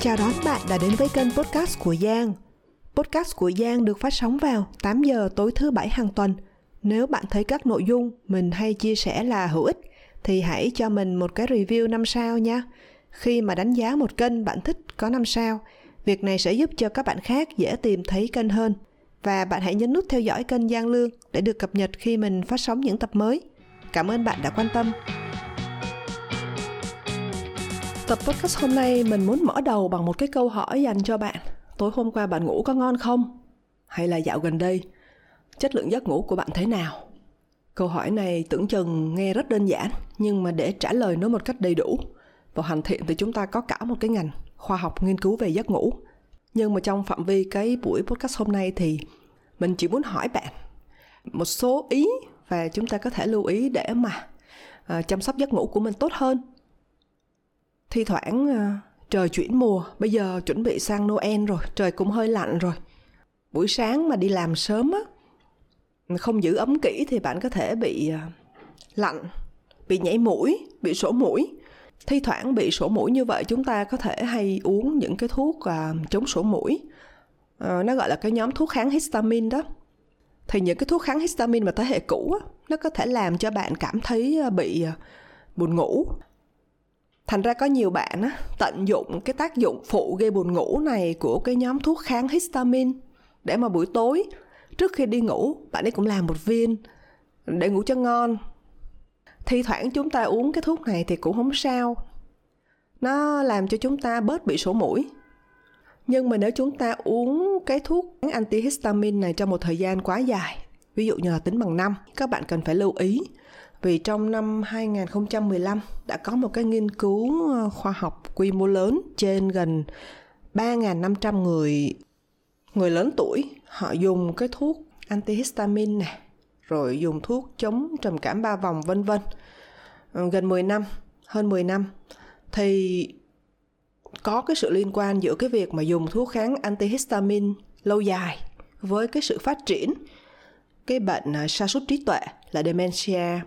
Chào đón bạn đã đến với kênh podcast của Giang. Podcast của Giang được phát sóng vào 8 giờ tối thứ bảy hàng tuần. Nếu bạn thấy các nội dung mình hay chia sẻ là hữu ích thì hãy cho mình một cái review 5 sao nha. Khi mà đánh giá một kênh bạn thích có 5 sao, việc này sẽ giúp cho các bạn khác dễ tìm thấy kênh hơn. Và bạn hãy nhấn nút theo dõi kênh Giang Lương để được cập nhật khi mình phát sóng những tập mới. Cảm ơn bạn đã quan tâm. Tập podcast hôm nay mình muốn mở đầu bằng một cái câu hỏi dành cho bạn. Tối hôm qua bạn ngủ có ngon không? Hay là dạo gần đây, chất lượng giấc ngủ của bạn thế nào? Câu hỏi này tưởng chừng nghe rất đơn giản, nhưng mà để trả lời nó một cách đầy đủ và hoàn thiện thì chúng ta có cả một cái ngành khoa học nghiên cứu về giấc ngủ. Nhưng mà trong phạm vi cái buổi podcast hôm nay thì mình chỉ muốn hỏi bạn một số ý và chúng ta có thể lưu ý để mà uh, chăm sóc giấc ngủ của mình tốt hơn thi thoảng ờ, trời chuyển mùa bây giờ chuẩn bị sang noel rồi trời cũng hơi lạnh rồi. Buổi sáng mà đi làm sớm á không giữ ấm kỹ thì bạn có thể bị ờ, lạnh bị nhảy mũi bị sổ mũi. Thi thoảng bị sổ mũi như vậy chúng ta có thể hay uống những cái thuốc ờ, chống sổ mũi. Nó gọi là cái nhóm thuốc kháng histamine đó. Thì những cái thuốc kháng histamine mà thế hệ cũ á, nó có thể làm cho bạn cảm thấy bị buồn ngủ thành ra có nhiều bạn á, tận dụng cái tác dụng phụ gây buồn ngủ này của cái nhóm thuốc kháng histamine để mà buổi tối trước khi đi ngủ bạn ấy cũng làm một viên để ngủ cho ngon. Thi thoảng chúng ta uống cái thuốc này thì cũng không sao. Nó làm cho chúng ta bớt bị sổ mũi. Nhưng mà nếu chúng ta uống cái thuốc antihistamine này trong một thời gian quá dài ví dụ như là tính bằng năm các bạn cần phải lưu ý vì trong năm 2015 đã có một cái nghiên cứu ờ, khoa học quy mô lớn trên gần 3.500 người người lớn tuổi, họ dùng cái thuốc antihistamine này rồi dùng thuốc chống trầm cảm ba vòng, vân vân. Ờ, gần 10 năm, hơn 10 năm, thì có cái sự liên quan giữa cái việc mà dùng thuốc kháng antihistamine lâu dài với cái sự phát triển. Cái bệnh ờ, sa sút trí tuệ là dementia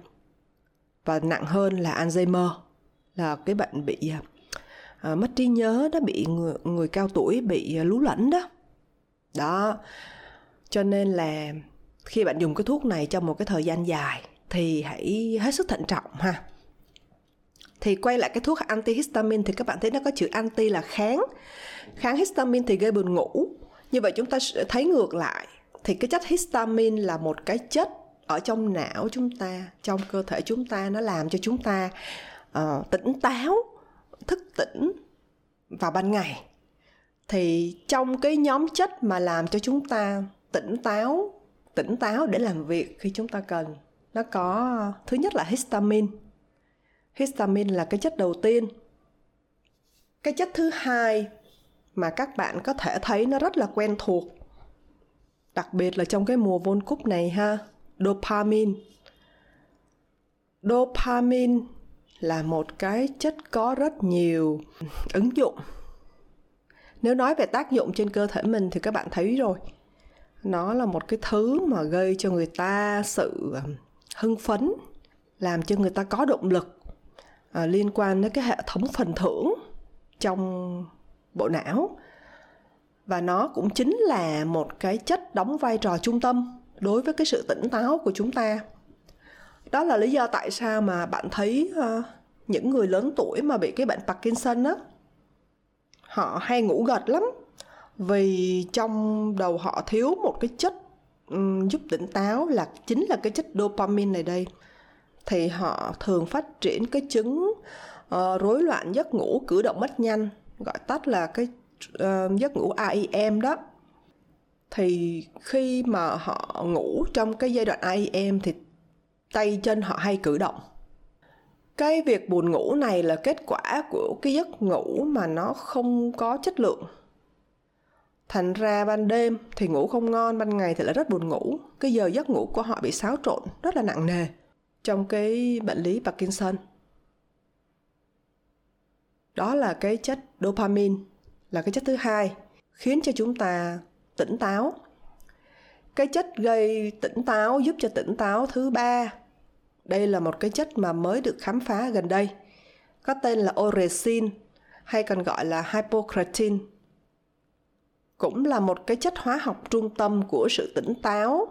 và nặng hơn là Alzheimer là cái bệnh bị à, mất trí nhớ đó bị người, người cao tuổi bị à, lú lẫn đó. Đó. Cho nên là khi bạn dùng cái thuốc này trong một cái thời gian dài thì hãy hết sức thận trọng ha. Thì quay lại cái thuốc antihistamine thì các bạn thấy nó có chữ anti là kháng. Kháng histamine thì gây buồn ngủ. Như vậy chúng ta thấy ngược lại. Thì cái chất histamine là một cái chất ở trong não chúng ta trong cơ thể chúng ta nó làm cho chúng ta uh, tỉnh táo thức tỉnh vào ban ngày. Thì trong cái nhóm chất mà làm cho chúng ta tỉnh táo tỉnh táo để làm việc khi chúng ta cần nó có thứ nhất là histamine histamine là cái chất đầu tiên. Cái chất thứ hai mà các bạn có thể thấy nó rất là quen thuộc đặc biệt là trong cái mùa vôn cúp này ha dopamine. Dopamine là một cái chất có rất nhiều ứng dụng. Nếu nói về tác dụng trên cơ thể mình thì các bạn thấy rồi. Nó là một cái thứ mà gây cho người ta sự hưng phấn làm cho người ta có động lực à, liên quan đến cái hệ thống phần thưởng trong bộ não. Và nó cũng chính là một cái chất đóng vai trò trung tâm đối với cái sự tỉnh táo của chúng ta. Đó là lý do tại sao mà bạn thấy uh, những người lớn tuổi mà bị cái bệnh Parkinson á họ hay ngủ gật lắm. Vì trong đầu họ thiếu một cái chất um, giúp tỉnh táo là chính là cái chất dopamine này đây. Thì họ thường phát triển cái chứng uh, rối loạn giấc ngủ cử động mất nhanh gọi tắt là cái uh, giấc ngủ AIM đó thì khi mà họ ngủ trong cái giai đoạn IEM thì tay chân họ hay cử động. Cái việc buồn ngủ này là kết quả của cái giấc ngủ mà nó không có chất lượng. Thành ra ban đêm thì ngủ không ngon, ban ngày thì lại rất buồn ngủ. Cái giờ giấc ngủ của họ bị xáo trộn, rất là nặng nề trong cái bệnh lý Parkinson. Đó là cái chất dopamine, là cái chất thứ hai, khiến cho chúng ta tỉnh táo. Cái chất gây tỉnh táo giúp cho tỉnh táo thứ ba. Đây là một cái chất mà mới được khám phá gần đây có tên là orexin hay còn gọi là hypocretin. Cũng là một cái chất hóa học trung tâm của sự tỉnh táo.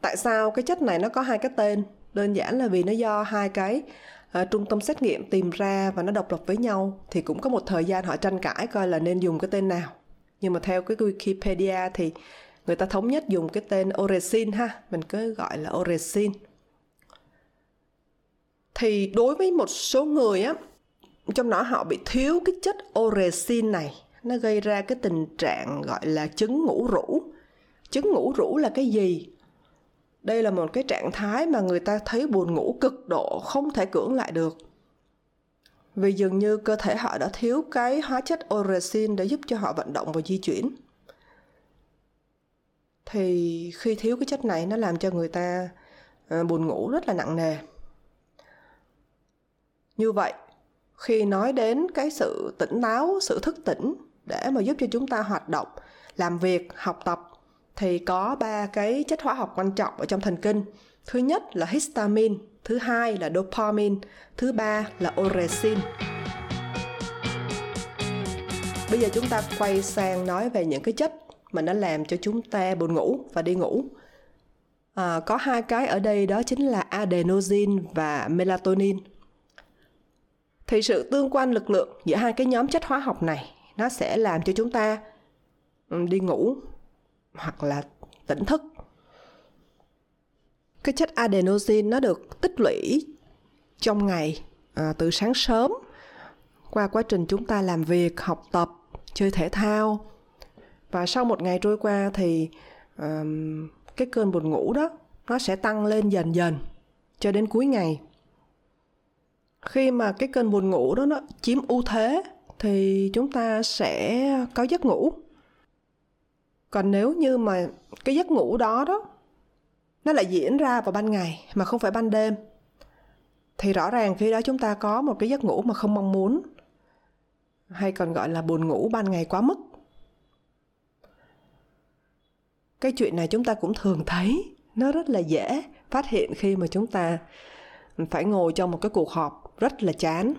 Tại sao cái chất này nó có hai cái tên? Đơn giản là vì nó do hai cái uh, trung tâm xét nghiệm tìm ra và nó độc lập với nhau thì cũng có một thời gian họ tranh cãi coi là nên dùng cái tên nào nhưng mà theo cái Wikipedia thì người ta thống nhất dùng cái tên oresin ha, mình cứ gọi là oresin thì đối với một số người á, trong đó họ bị thiếu cái chất oresin này. Nó gây ra cái tình trạng gọi là chứng ngủ rũ. Chứng ngủ rũ là cái gì? Đây là một cái trạng thái mà người ta thấy buồn ngủ cực độ, không thể cưỡng lại được vì dường như cơ thể họ đã thiếu cái hóa chất orexin để giúp cho họ vận động và di chuyển. Thì khi thiếu cái chất này nó làm cho người ta à, buồn ngủ rất là nặng nề. Như vậy khi nói đến cái sự tỉnh táo sự thức tỉnh để mà giúp cho chúng ta hoạt động làm việc học tập thì có ba cái chất hóa học quan trọng ở trong thần kinh. Thứ nhất là histamine thứ hai là dopamine thứ ba là oresin bây giờ chúng ta quay sang nói về những cái chất mà nó làm cho chúng ta buồn ngủ và đi ngủ. À, có hai cái ở đây đó chính là adenosine và melatonin. Thì sự tương quan lực lượng giữa hai cái nhóm chất hóa học này nó sẽ làm cho chúng ta ừ, đi ngủ hoặc là tỉnh thức cái chất adenosine nó được tích lũy trong ngày à, từ sáng sớm qua quá trình chúng ta làm việc học tập chơi thể thao. Và sau một ngày trôi qua thì um, cái cơn buồn ngủ đó nó sẽ tăng lên dần dần cho đến cuối ngày. Khi mà cái cơn buồn ngủ đó nó chiếm ưu thế thì chúng ta sẽ có giấc ngủ. Còn nếu như mà cái giấc ngủ đó đó nó lại diễn ra vào ban ngày mà không phải ban đêm. Thì rõ ràng khi đó chúng ta có một cái giấc ngủ mà không mong muốn, hay còn gọi là buồn ngủ ban ngày quá mức. Cái chuyện này chúng ta cũng thường thấy, nó rất là dễ phát hiện khi mà chúng ta phải ngồi trong một cái cuộc họp rất là chán,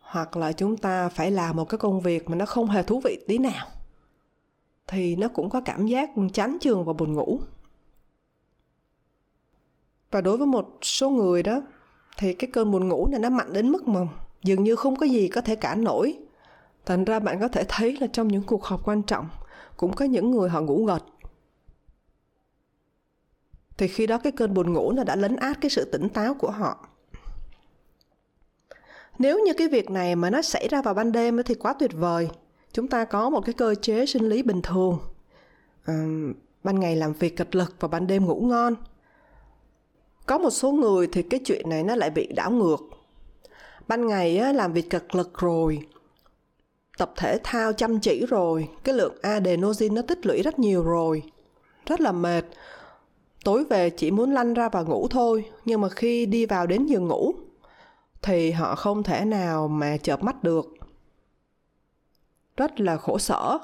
hoặc là chúng ta phải làm một cái công việc mà nó không hề thú vị tí nào. Thì nó cũng có cảm giác chán chường và buồn ngủ và đối với một số người đó thì cái cơn buồn ngủ này nó mạnh đến mức mà dường như không có gì có thể cản nổi. Thành ra bạn có thể thấy là trong những cuộc họp quan trọng cũng có những người họ ngủ gật thì khi đó cái cơn buồn ngủ nó đã lấn át cái sự tỉnh táo của họ. Nếu như cái việc này mà nó xảy ra vào ban đêm thì quá tuyệt vời. Chúng ta có một cái cơ chế sinh lý bình thường. À, ban ngày làm việc cật lực và ban đêm ngủ ngon có một số người thì cái chuyện này nó lại bị đảo ngược. Ban ngày á, làm việc cực lực rồi tập thể thao chăm chỉ rồi cái lượng adenosine nó tích lũy rất nhiều rồi rất là mệt. Tối về chỉ muốn lăn ra và ngủ thôi nhưng mà khi đi vào đến giường ngủ thì họ không thể nào mà chợp mắt được. Rất là khổ sở.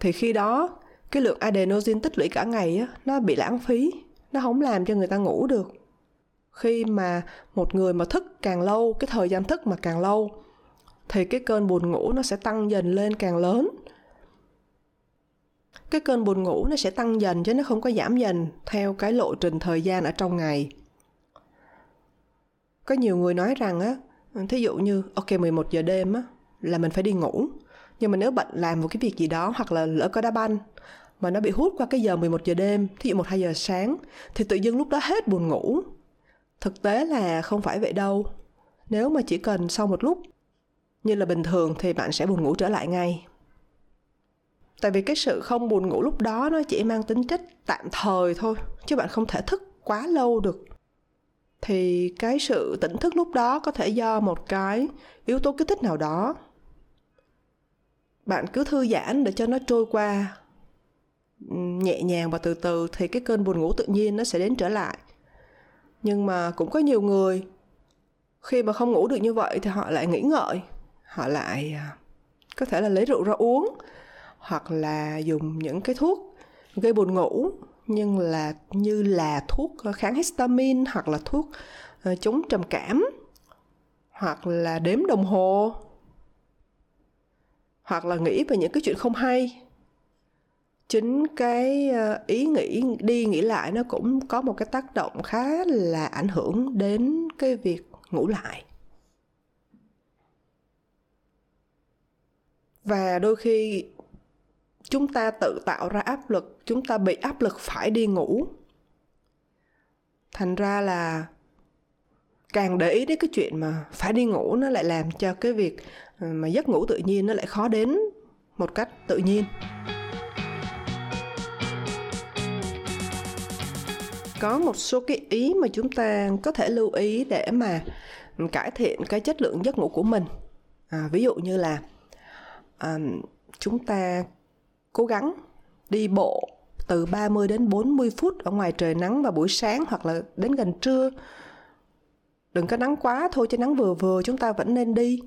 Thì khi đó cái lượng adenosine tích lũy cả ngày á, nó bị lãng phí nó không làm cho người ta ngủ được khi mà một người mà thức càng lâu, cái thời gian thức mà càng lâu, thì cái cơn buồn ngủ nó sẽ tăng dần lên càng lớn. Cái cơn buồn ngủ nó sẽ tăng dần chứ nó không có giảm dần theo cái lộ trình thời gian ở trong ngày. Có nhiều người nói rằng á, thí dụ như, ok 11 giờ đêm á, là mình phải đi ngủ. Nhưng mà nếu bệnh làm một cái việc gì đó hoặc là lỡ có đá banh, mà nó bị hút qua cái giờ 11 giờ đêm, thí dụ 1 2 giờ sáng, thì tự dưng lúc đó hết buồn ngủ thực tế là không phải vậy đâu. Nếu mà chỉ cần sau một lúc, như là bình thường thì bạn sẽ buồn ngủ trở lại ngay. Tại vì cái sự không buồn ngủ lúc đó nó chỉ mang tính chất tạm thời thôi, chứ bạn không thể thức quá lâu được. Thì cái sự tỉnh thức lúc đó có thể do một cái yếu tố kích thích nào đó. Bạn cứ thư giãn để cho nó trôi qua ừ, nhẹ nhàng và từ từ thì cái cơn buồn ngủ tự nhiên nó sẽ đến trở lại nhưng mà cũng có nhiều người, khi mà không ngủ được như vậy thì họ lại nghĩ ngợi. Họ lại à, có thể là lấy rượu ra uống, hoặc là dùng những cái thuốc gây buồn ngủ, nhưng là như là thuốc ờ, kháng histamine hoặc là thuốc ờ, chống trầm cảm, hoặc là đếm đồng hồ, hoặc là nghĩ về những cái chuyện không hay chính cái ờ, ý nghĩ, đi nghĩ lại nó cũng có một cái tác động khá là ảnh hưởng đến cái việc ngủ lại. Và đôi khi chúng ta tự tạo ra áp lực, chúng ta bị áp lực phải đi ngủ. Thành ra là càng để ý đến cái chuyện mà phải đi ngủ nó lại làm cho cái việc ờ, mà giấc ngủ tự nhiên nó lại khó đến một cách tự nhiên. Có một số cái ý mà chúng ta có thể lưu ý để mà cải thiện cái chất lượng giấc ngủ của mình à, ví dụ như là à, chúng ta cố gắng đi bộ từ 30 đến 40 phút ở ngoài trời nắng vào buổi sáng hoặc là đến gần trưa. Đừng có nắng quá thôi chứ nắng vừa vừa chúng ta vẫn nên đi.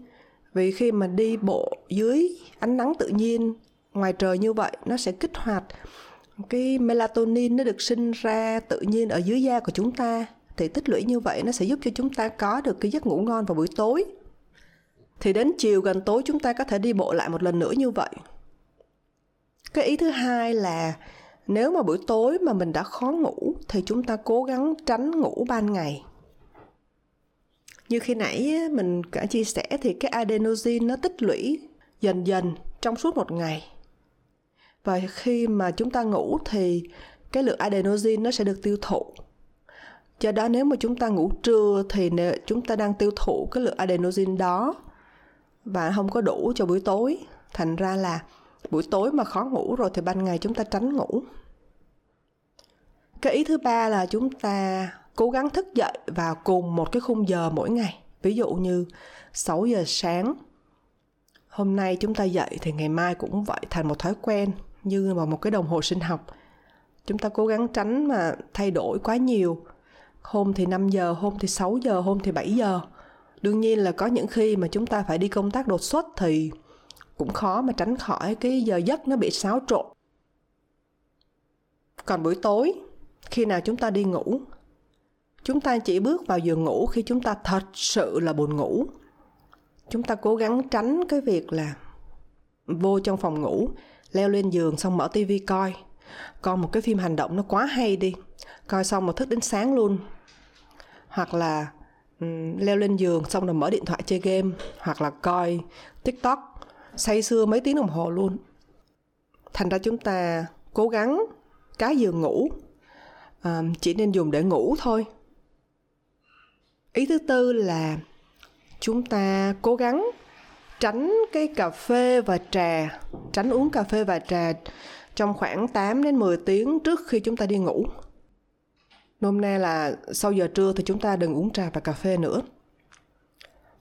Vì khi mà đi bộ dưới ánh nắng tự nhiên ngoài trời như vậy nó sẽ kích hoạt cái melatonin nó được sinh ra tự nhiên ở dưới da của chúng ta. Thì tích lũy như vậy nó sẽ giúp cho chúng ta có được cái giấc ngủ ngon vào buổi tối. Thì đến chiều gần tối chúng ta có thể đi bộ lại một lần nữa như vậy. Cái ý thứ hai là nếu mà buổi tối mà mình đã khó ngủ thì chúng ta cố gắng tránh ngủ ban ngày. Như khi nãy mình đã chia sẻ thì cái adenosine nó tích lũy dần dần trong suốt một ngày và khi mà chúng ta ngủ thì cái lượng adenosine nó sẽ được tiêu thụ. Do đó nếu mà chúng ta ngủ trưa thì chúng ta đang tiêu thụ cái lượng adenosine đó. Và không có đủ cho buổi tối. Thành ra là buổi tối mà khó ngủ rồi thì ban ngày chúng ta tránh ngủ. Cái ý thứ ba là chúng ta cố gắng thức dậy vào cùng một cái khung giờ mỗi ngày. Ví dụ như 6 giờ sáng, hôm nay chúng ta dậy thì ngày mai cũng vậy, thành một thói quen như vào một cái đồng hồ sinh học. Chúng ta cố gắng tránh mà thay đổi quá nhiều. Hôm thì 5 giờ, hôm thì 6 giờ, hôm thì 7 giờ. Đương nhiên là có những khi mà chúng ta phải đi công tác đột xuất thì cũng khó mà tránh khỏi cái giờ giấc nó bị xáo trộn. Còn buổi tối, khi nào chúng ta đi ngủ, chúng ta chỉ bước vào giường ngủ khi chúng ta thật sự là buồn ngủ. Chúng ta cố gắng tránh cái việc là vô trong phòng ngủ leo lên giường xong mở tivi coi. Coi một cái phim hành động nó quá hay đi. Coi xong mà thức đến sáng luôn. Hoặc là um, leo lên giường xong rồi mở điện thoại chơi game. Hoặc là coi tiktok. Say sưa mấy tiếng đồng hồ luôn. Thành ra chúng ta cố gắng cái giường ngủ. Um, chỉ nên dùng để ngủ thôi. Ý thứ tư là chúng ta cố gắng tránh cái cà phê và trà, tránh uống cà phê và trà trong khoảng 8 đến 10 tiếng trước khi chúng ta đi ngủ. Nôm na là sau giờ trưa thì chúng ta đừng uống trà và cà phê nữa.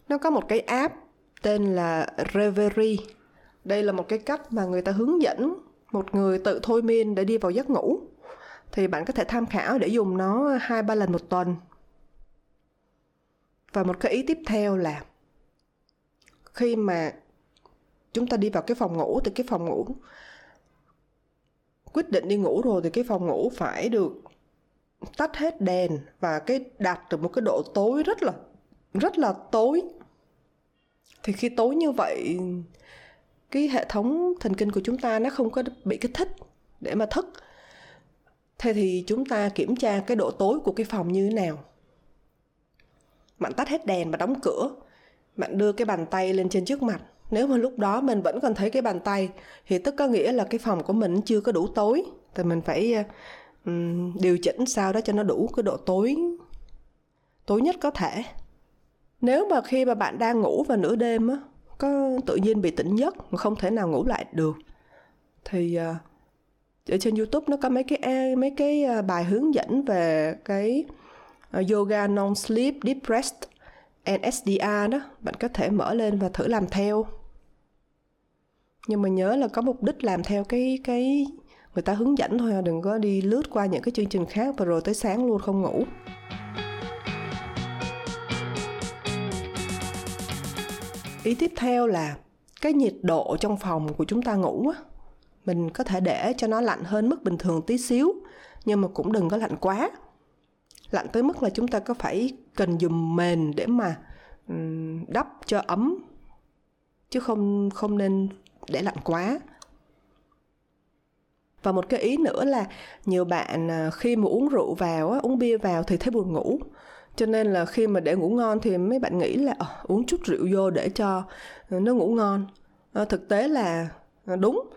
Nó có một cái app tên là Reverie. Đây là một cái cách mà người ta hướng dẫn một người tự thôi miên để đi vào giấc ngủ. Thì bạn có thể tham khảo để dùng nó hai ba lần một tuần. Và một cái ý tiếp theo là khi mà chúng ta đi vào cái phòng ngủ thì cái phòng ngủ quyết định đi ngủ rồi thì cái phòng ngủ phải được tắt hết đèn và cái đạt được một cái độ tối rất là rất là tối. Thì khi tối như vậy, cái hệ thống thần kinh của chúng ta nó không có bị kích thích để mà thức. Thế thì chúng ta kiểm tra cái độ tối của cái phòng như thế nào? Bạn tắt hết đèn và đóng cửa bạn đưa cái bàn tay lên trên trước mặt. Nếu mà lúc đó mình vẫn còn thấy cái bàn tay thì tức có nghĩa là cái phòng của mình chưa có đủ tối. Thì mình phải um, điều chỉnh sao đó cho nó đủ cái độ tối tối nhất có thể. Nếu mà khi mà bạn đang ngủ vào nửa đêm á có tự nhiên bị tỉnh giấc mà không thể nào ngủ lại được thì uh, ở trên youtube nó có mấy cái mấy cái ờ, bài hướng dẫn về cái yoga non sleep deep rest NSDA đó, bạn có thể mở lên và thử làm theo. Nhưng mà nhớ là có mục đích làm theo cái cái người ta hướng dẫn thôi à, đừng có đi lướt qua những cái chương trình khác và rồi tới sáng luôn không ngủ. Ý tiếp theo là cái nhiệt độ trong phòng của chúng ta ngủ á, mình có thể để cho nó lạnh hơn mức bình thường tí xíu, nhưng mà cũng đừng có lạnh quá lạnh tới mức là chúng ta có phải cần dùng mền để mà đắp cho ấm chứ không không nên để lạnh quá. Và một cái ý nữa là nhiều bạn à, khi mà uống rượu vào uống bia vào thì thấy buồn ngủ. Cho nên là khi mà để ngủ ngon thì mấy bạn nghĩ là uh, uống chút rượu vô để cho nó ngủ ngon. À, thực tế là ờ, đúng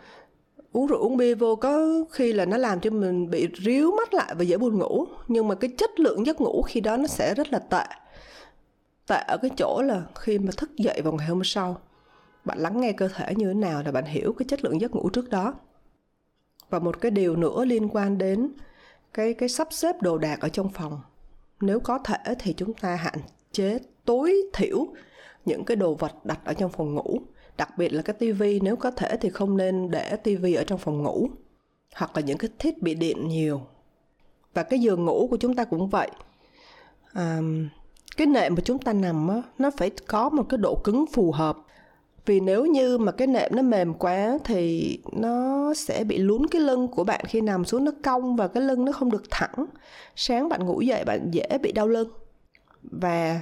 uống rượu, uống bia vô, có khi là nó làm cho mình bị ríu mắt lại và dễ buồn ngủ. Nhưng mà cái chất lượng giấc ngủ khi đó nó sẽ rất là tệ. Tệ ở cái chỗ là khi mà thức dậy vào ngày hôm sau, bạn lắng nghe cơ thể như thế nào là bạn hiểu cái chất lượng giấc ngủ trước đó. Và một cái điều nữa liên quan đến cái cái sắp xếp đồ đạc ở trong phòng. Nếu có thể thì chúng ta hạn chế tối thiểu những cái đồ vật đặt ở trong phòng ngủ đặc biệt là cái tivi nếu có thể thì không nên để tivi ở trong phòng ngủ hoặc là những cái thiết bị điện nhiều. Và cái giường ngủ của chúng ta cũng vậy. À, cái nệm mà chúng ta nằm á nó phải có một cái độ cứng phù hợp. Vì nếu như mà cái nệm nó mềm quá thì nó sẽ bị lún cái lưng của bạn khi nằm xuống nó cong và cái lưng nó không được thẳng. Sáng bạn ngủ dậy bạn dễ bị đau lưng. Và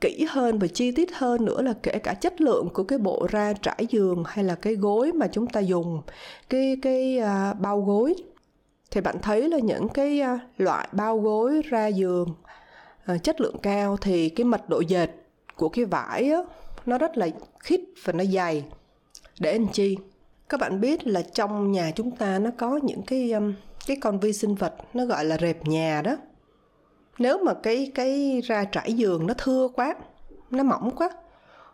kỹ hơn và chi tiết hơn nữa là kể cả chất lượng của cái bộ ra trải giường hay là cái gối mà chúng ta dùng. Cái cái uh, bao gối. Thì bạn thấy là những cái uh, loại bao gối ra giường uh, chất lượng cao thì cái mật độ dệt của cái vải á, nó rất là khít và nó dày. Để anh chi? Các bạn biết là trong nhà chúng ta nó có những cái um, cái con vi sinh vật nó gọi là rệp nhà đó nếu mà cái cái ra trải giường nó thưa quá, nó mỏng quá,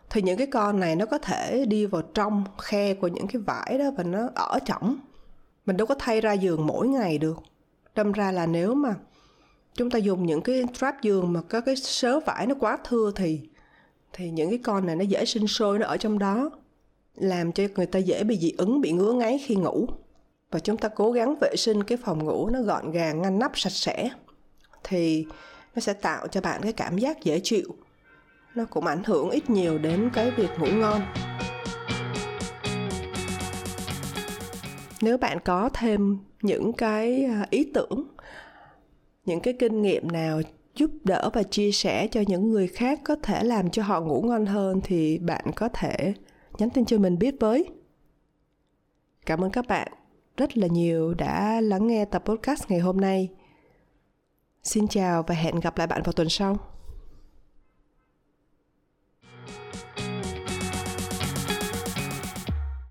thì những cái con này nó có thể đi vào trong khe của những cái vải đó và nó ở trỏng mình đâu có thay ra giường mỗi ngày được. Đâm ra là nếu mà chúng ta dùng những cái strap giường mà có cái sớ vải nó quá thưa thì thì những cái con này nó dễ sinh sôi, nó ở trong đó, làm cho người ta dễ bị dị ứng, bị ngứa ngáy khi ngủ. Và chúng ta cố gắng vệ sinh cái phòng ngủ nó gọn gàng, ngăn nắp, sạch sẽ thì nó sẽ tạo cho bạn cái cảm giác dễ chịu. Nó cũng ảnh hưởng ít nhiều đến cái việc ngủ ngon. Nếu bạn có thêm những cái à, ý tưởng, những cái kinh nghiệm nào giúp đỡ và chia sẻ cho những người khác có thể làm cho họ ngủ ngon hơn thì bạn có thể nhắn tin cho mình biết với. Cảm ơn các bạn rất là nhiều đã lắng nghe tập podcast ngày hôm nay xin chào và hẹn gặp lại bạn vào tuần sau.